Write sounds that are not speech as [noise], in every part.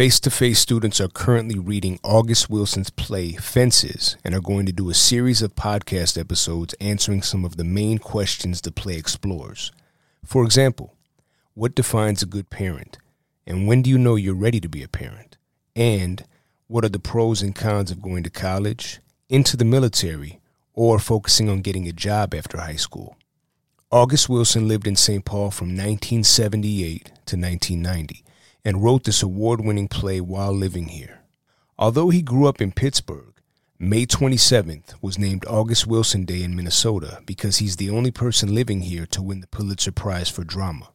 Face to Face students are currently reading August Wilson's play Fences and are going to do a series of podcast episodes answering some of the main questions the play explores. For example, what defines a good parent? And when do you know you're ready to be a parent? And what are the pros and cons of going to college, into the military, or focusing on getting a job after high school? August Wilson lived in St. Paul from 1978 to 1990 and wrote this award winning play while living here. Although he grew up in Pittsburgh, May 27th was named August Wilson Day in Minnesota because he's the only person living here to win the Pulitzer Prize for Drama.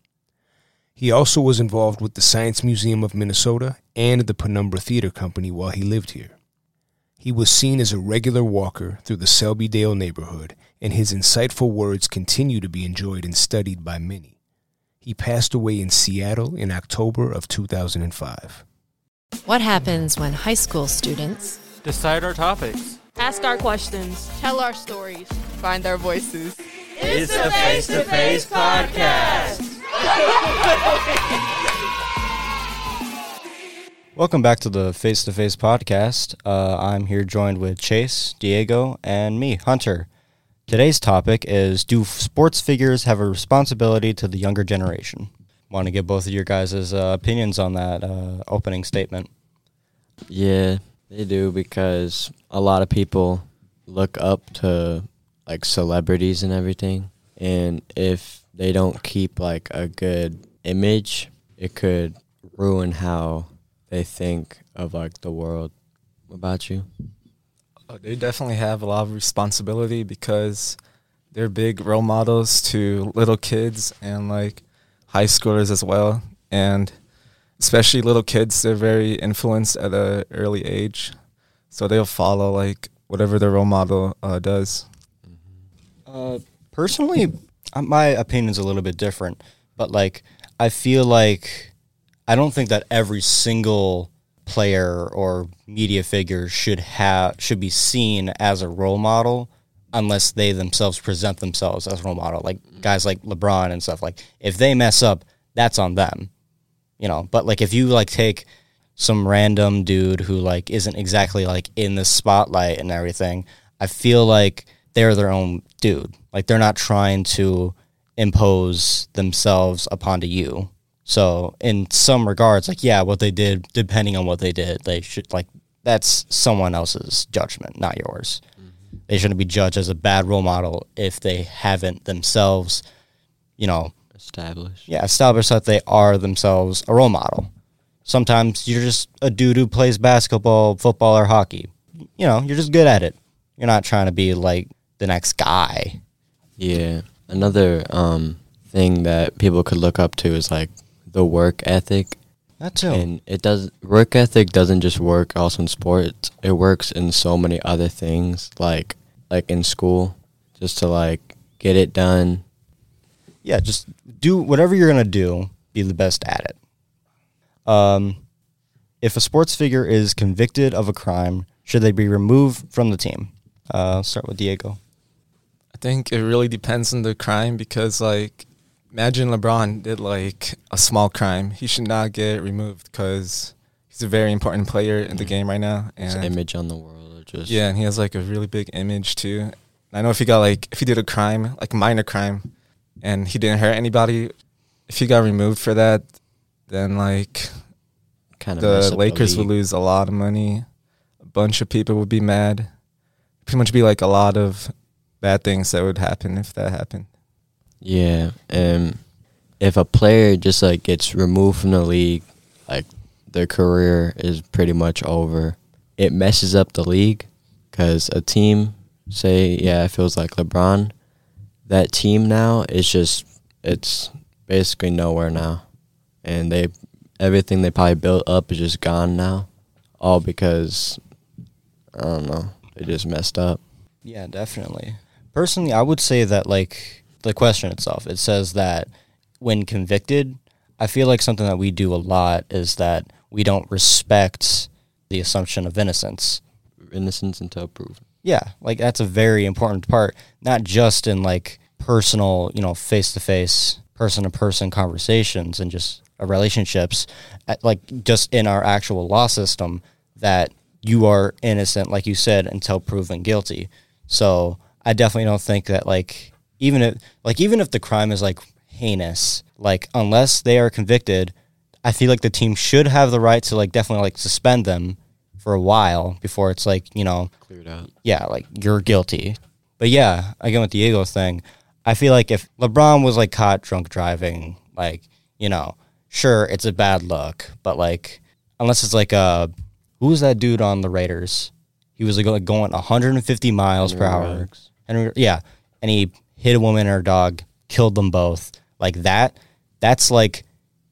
He also was involved with the Science Museum of Minnesota and the Penumbra Theater Company while he lived here. He was seen as a regular walker through the Selby-Dale neighborhood, and his insightful words continue to be enjoyed and studied by many. He passed away in Seattle in October of 2005. What happens when high school students decide our topics, ask our questions, tell our stories, find our voices? It's a face to face podcast. [laughs] Welcome back to the Face to Face podcast. Uh, I'm here joined with Chase, Diego, and me, Hunter. Today's topic is Do sports figures have a responsibility to the younger generation? Want to get both of your guys' uh, opinions on that uh, opening statement? Yeah, they do because a lot of people look up to like celebrities and everything. And if they don't keep like a good image, it could ruin how they think of like the world. About you? Uh, they definitely have a lot of responsibility because they're big role models to little kids and like high schoolers as well. And especially little kids, they're very influenced at an early age. So they'll follow like whatever their role model uh, does. Uh, personally, uh, my opinion's a little bit different, but like I feel like I don't think that every single player or media figure should have should be seen as a role model unless they themselves present themselves as a role model like guys like LeBron and stuff. Like if they mess up that's on them you know? But like if you like take some random dude who like isn't exactly like in the spotlight and everything I feel like they're their own dude. Like they're not trying to impose themselves upon to you so in some regards, like yeah, what they did, depending on what they did, they should like that's someone else's judgment, not yours. Mm-hmm. They shouldn't be judged as a bad role model if they haven't themselves, you know, established. Yeah, established that they are themselves a role model. Sometimes you're just a dude who plays basketball, football, or hockey. You know, you're just good at it. You're not trying to be like the next guy. Yeah. Another um, thing that people could look up to is like the work ethic. That too. And it does work ethic doesn't just work also in sports. It works in so many other things, like like in school, just to like get it done. Yeah, just do whatever you're gonna do. Be the best at it. Um, if a sports figure is convicted of a crime, should they be removed from the team? Uh, start with Diego. I think it really depends on the crime because, like, imagine LeBron did like a small crime. He should not get removed because he's a very important player in the mm-hmm. game right now. And His image on the world, just yeah, and he has like a really big image too. I know if he got like if he did a crime, like minor crime, and he didn't hurt anybody, if he got removed for that, then like kind of the Lakers the would lose a lot of money. A bunch of people would be mad. Pretty much be like a lot of bad things that would happen if that happened. Yeah, and if a player just like gets removed from the league, like their career is pretty much over. It messes up the league because a team, say, yeah, it feels like LeBron. That team now is just it's basically nowhere now, and they everything they probably built up is just gone now, all because I don't know they just messed up. Yeah, definitely. Personally, I would say that like the question itself. It says that when convicted, I feel like something that we do a lot is that we don't respect the assumption of innocence. Innocence until proven. Yeah, like that's a very important part, not just in like personal, you know, face to face, person to person conversations and just uh, relationships, at, like just in our actual law system, that you are innocent, like you said, until proven guilty. So I definitely don't think that like even if like even if the crime is like heinous, like unless they are convicted, I feel like the team should have the right to like definitely like suspend them for a while before it's like you know Cleared out. yeah, like you're guilty. But yeah, again with the Diego thing, I feel like if LeBron was like caught drunk driving, like, you know, sure, it's a bad look, but like, unless it's like uh who was that dude on the Raiders? He was like going 150 miles per hour. Ruggs. And yeah, and he hit a woman and her dog, killed them both. Like that, that's like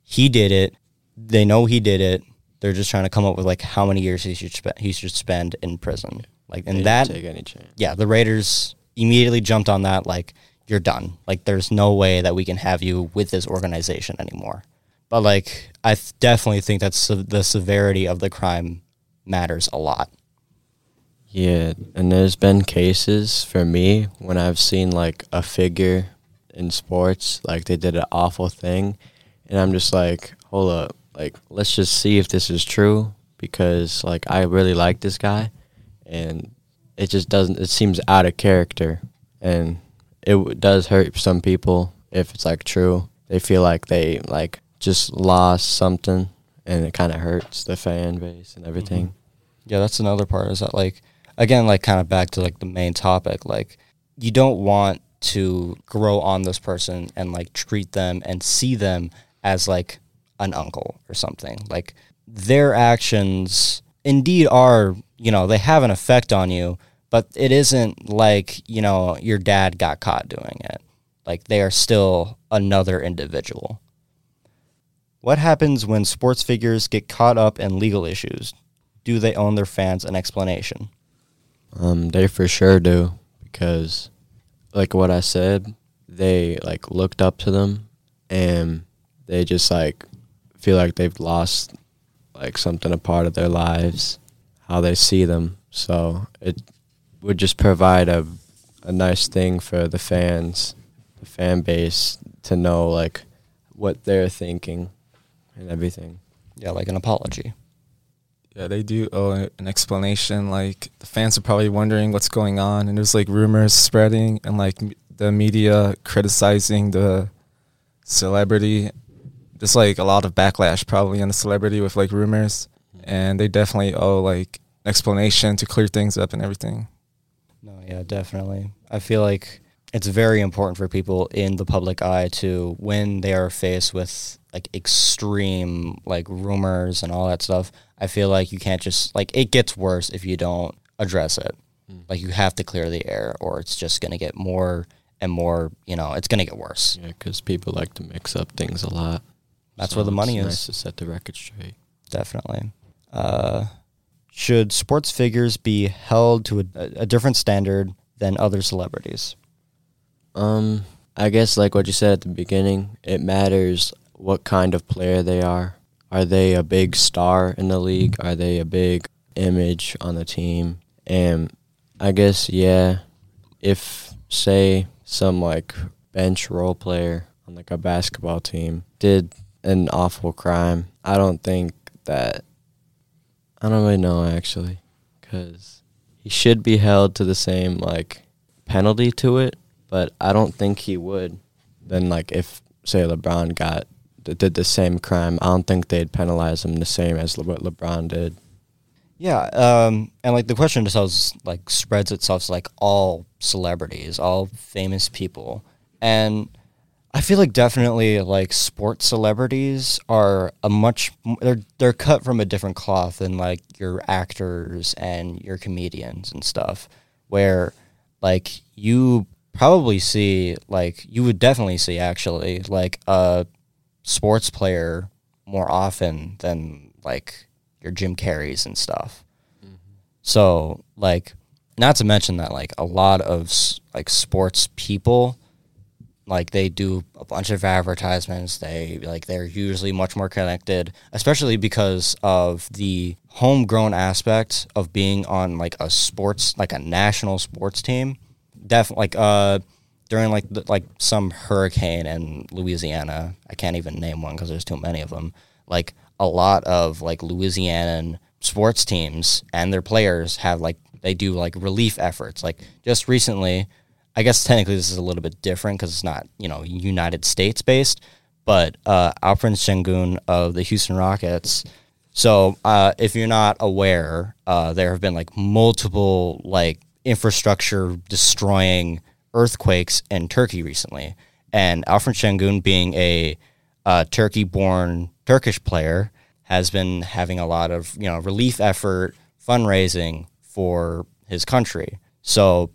he did it. They know he did it. They're just trying to come up with like how many years he should spend. He should spend in prison. Like and that take any chance. yeah, the Raiders immediately jumped on that like you're done. Like there's no way that we can have you with this organization anymore. But like I th- definitely think that se- the severity of the crime matters a lot. Yeah, and there's been cases for me when I've seen like a figure in sports, like they did an awful thing, and I'm just like, hold up, like let's just see if this is true because like I really like this guy, and it just doesn't. It seems out of character, and it w- does hurt some people if it's like true. They feel like they like just lost something, and it kind of hurts the fan base and everything. Mm-hmm. Yeah, that's another part is that like again like kind of back to like the main topic like you don't want to grow on this person and like treat them and see them as like an uncle or something. Like their actions indeed are, you know, they have an effect on you, but it isn't like, you know, your dad got caught doing it. Like they are still another individual. What happens when sports figures get caught up in legal issues? Do they own their fans an explanation? Um, they for sure do because, like what I said, they like looked up to them, and they just like feel like they've lost like something a part of their lives, how they see them. So it would just provide a a nice thing for the fans, the fan base to know like what they're thinking and everything. Yeah, like an apology. Yeah, they do owe an explanation. Like the fans are probably wondering what's going on, and there's like rumors spreading, and like m- the media criticizing the celebrity. There's like a lot of backlash probably on the celebrity with like rumors, mm-hmm. and they definitely owe like an explanation to clear things up and everything. No, yeah, definitely. I feel like it's very important for people in the public eye to when they are faced with like extreme like rumors and all that stuff. I feel like you can't just like it gets worse if you don't address it. Like you have to clear the air, or it's just gonna get more and more. You know, it's gonna get worse. Yeah, because people like to mix up things a lot. That's where the it's money is. Nice to set the record straight. Definitely. Uh, should sports figures be held to a, a different standard than other celebrities? Um, I guess like what you said at the beginning, it matters what kind of player they are. Are they a big star in the league? Are they a big image on the team? And I guess yeah, if say some like bench role player on like a basketball team did an awful crime, I don't think that I don't really know actually cuz he should be held to the same like penalty to it, but I don't think he would. Then like if say LeBron got did the same crime, I don't think they'd penalize him the same as Le- what LeBron did. Yeah, um, and like the question just itself like spreads itself to like all celebrities, all famous people, and I feel like definitely like sports celebrities are a much they're they're cut from a different cloth than like your actors and your comedians and stuff, where like you probably see like you would definitely see actually like a sports player more often than like your Jim Carreys and stuff. So like, not to mention that like a lot of like sports people, like they do a bunch of advertisements. They like they're usually much more connected, especially because of the homegrown aspect of being on like a sports like a national sports team. Definitely like uh, during like the, like some hurricane in Louisiana. I can't even name one because there's too many of them. Like a lot of like Louisianan sports teams and their players have like they do like relief efforts. Like just recently, I guess technically this is a little bit different because it's not you know United States based, but uh, Alperen Sengun of the Houston Rockets. So uh, if you're not aware, uh, there have been like multiple like infrastructure destroying earthquakes in Turkey recently, and Alperen Sengun being a Turkey-born Turkish player has been having a lot of you know relief effort fundraising for his country. So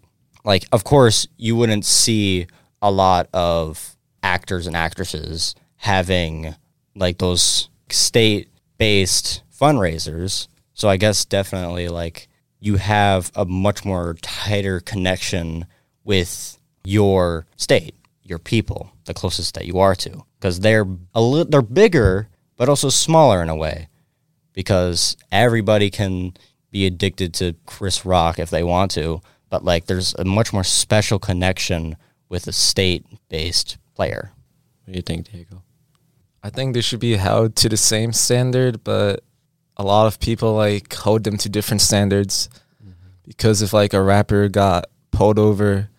like of course you wouldn't see a lot of actors and actresses having like those state based fundraisers. So I guess definitely like you have a much more tighter connection with your state, your people, the closest that you are to, because they're a li- they're bigger but also smaller in a way, because everybody can be addicted to Chris Rock if they want to, but like there's a much more special connection with a state based player. What do you think, Diego? I think they should be held to the same standard, but a lot of people like hold them to different standards mm-hmm. because if like a rapper got pulled over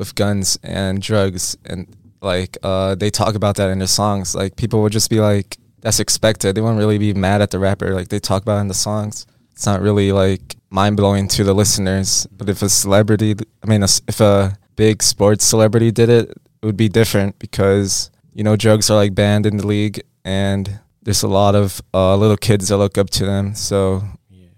with guns and drugs and like uh they talk about that in their songs, like people would just be like that's expected. They won't really be mad at the rapper like they talk about in the songs. It's not really like mind blowing to the listeners. But if a celebrity, I mean, if a big sports celebrity did it, it would be different because you know drugs are like banned in the league and there's a lot of uh, little kids that look up to them. So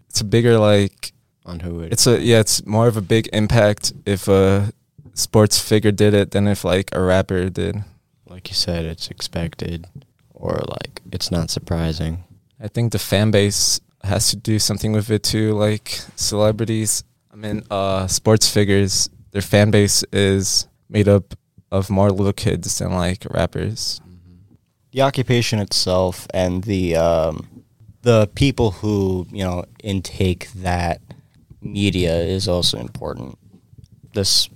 it's a bigger like On who it it's a yeah it's more of a big impact if a sports figure did it than if like a rapper did. like you said, it's expected, or like it's not surprising. I think the fan base has to do something with it too. Like celebrities, I mean, uh, sports figures, their fan base is made up of more little kids than like rappers. the occupation itself and the um, the people who you know intake that media is also important. This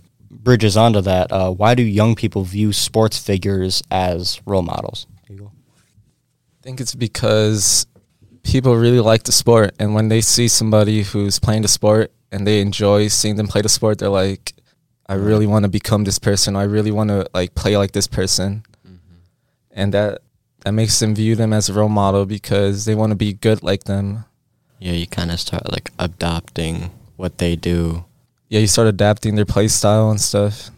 bridges onto that. Uh, why do young people view sports figures as role models? I think it's because people really like the sport, and when they see somebody who's playing the sport and they enjoy seeing them play the sport, they're like, "I really want to become this person. I really want to like play like this person," and that that makes them view them as a role model because they want to be good like them. Yeah, you kind of start like adopting what they do. Yeah, you start adapting their play style and stuff.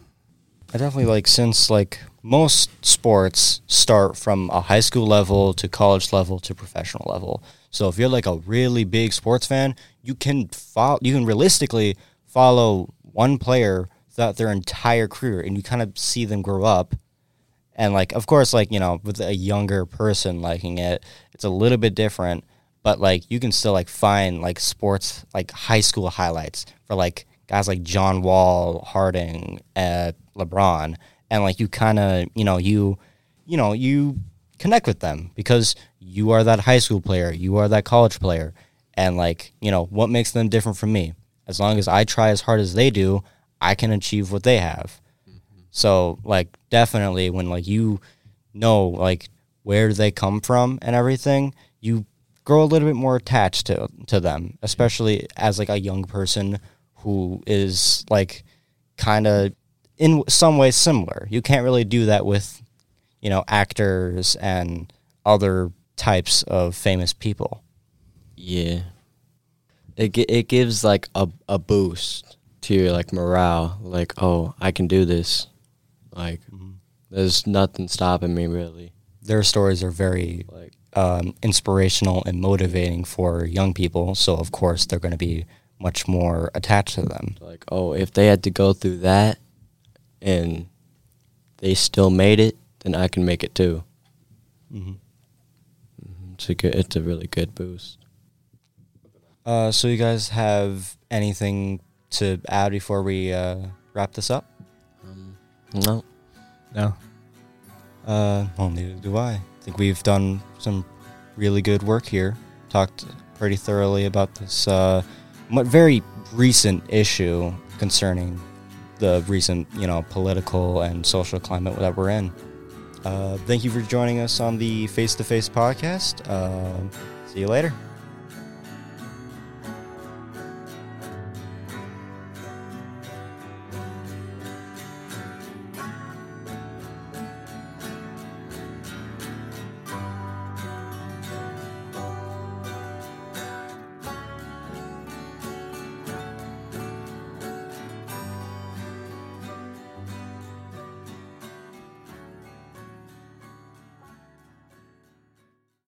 I definitely like since like most sports start from a high school level to college level to professional level. So if you're like a really big sports fan, you can follow you can realistically follow one player throughout their entire career and you kind of see them grow up. And like of course like, you know, with a younger person liking it, it's a little bit different, but like you can still like find like sports like high school highlights for like guys like John Wall, Harden, uh, LeBron, and like you kind of you know you you know you connect with them because you are that high school player, you are that college player, and like you know what makes them different from me. As long as I try as hard as they do, I can achieve what they have. So like definitely when like you know like where they come from and everything, you grow a little bit more attached to to them, especially as like a young person who is like kind of in some ways similar. You can't really do that with you know actors and other types of famous people. Yeah, it it gives like a a boost to your like morale. Like, oh, I can do this. Like, there's nothing stopping me really. Their stories are very Like, um, inspirational and motivating for young people, so of course they're going to be much more attached to them. like, oh, if they had to go through that, and they still made it, then I can make it too. Mm-hmm. Mhm. It's a good. It's a really good boost. Uh, so you guys have anything to add before we uh, wrap this up? Um, no, No. Uh, well, neither do I. I think we've done some really good work here. Talked pretty thoroughly about this uh, mo- very recent issue concerning the recent, you know, political and social climate that we're in. Uh, thank you for joining us on the Face to Face podcast. Uh, see you later.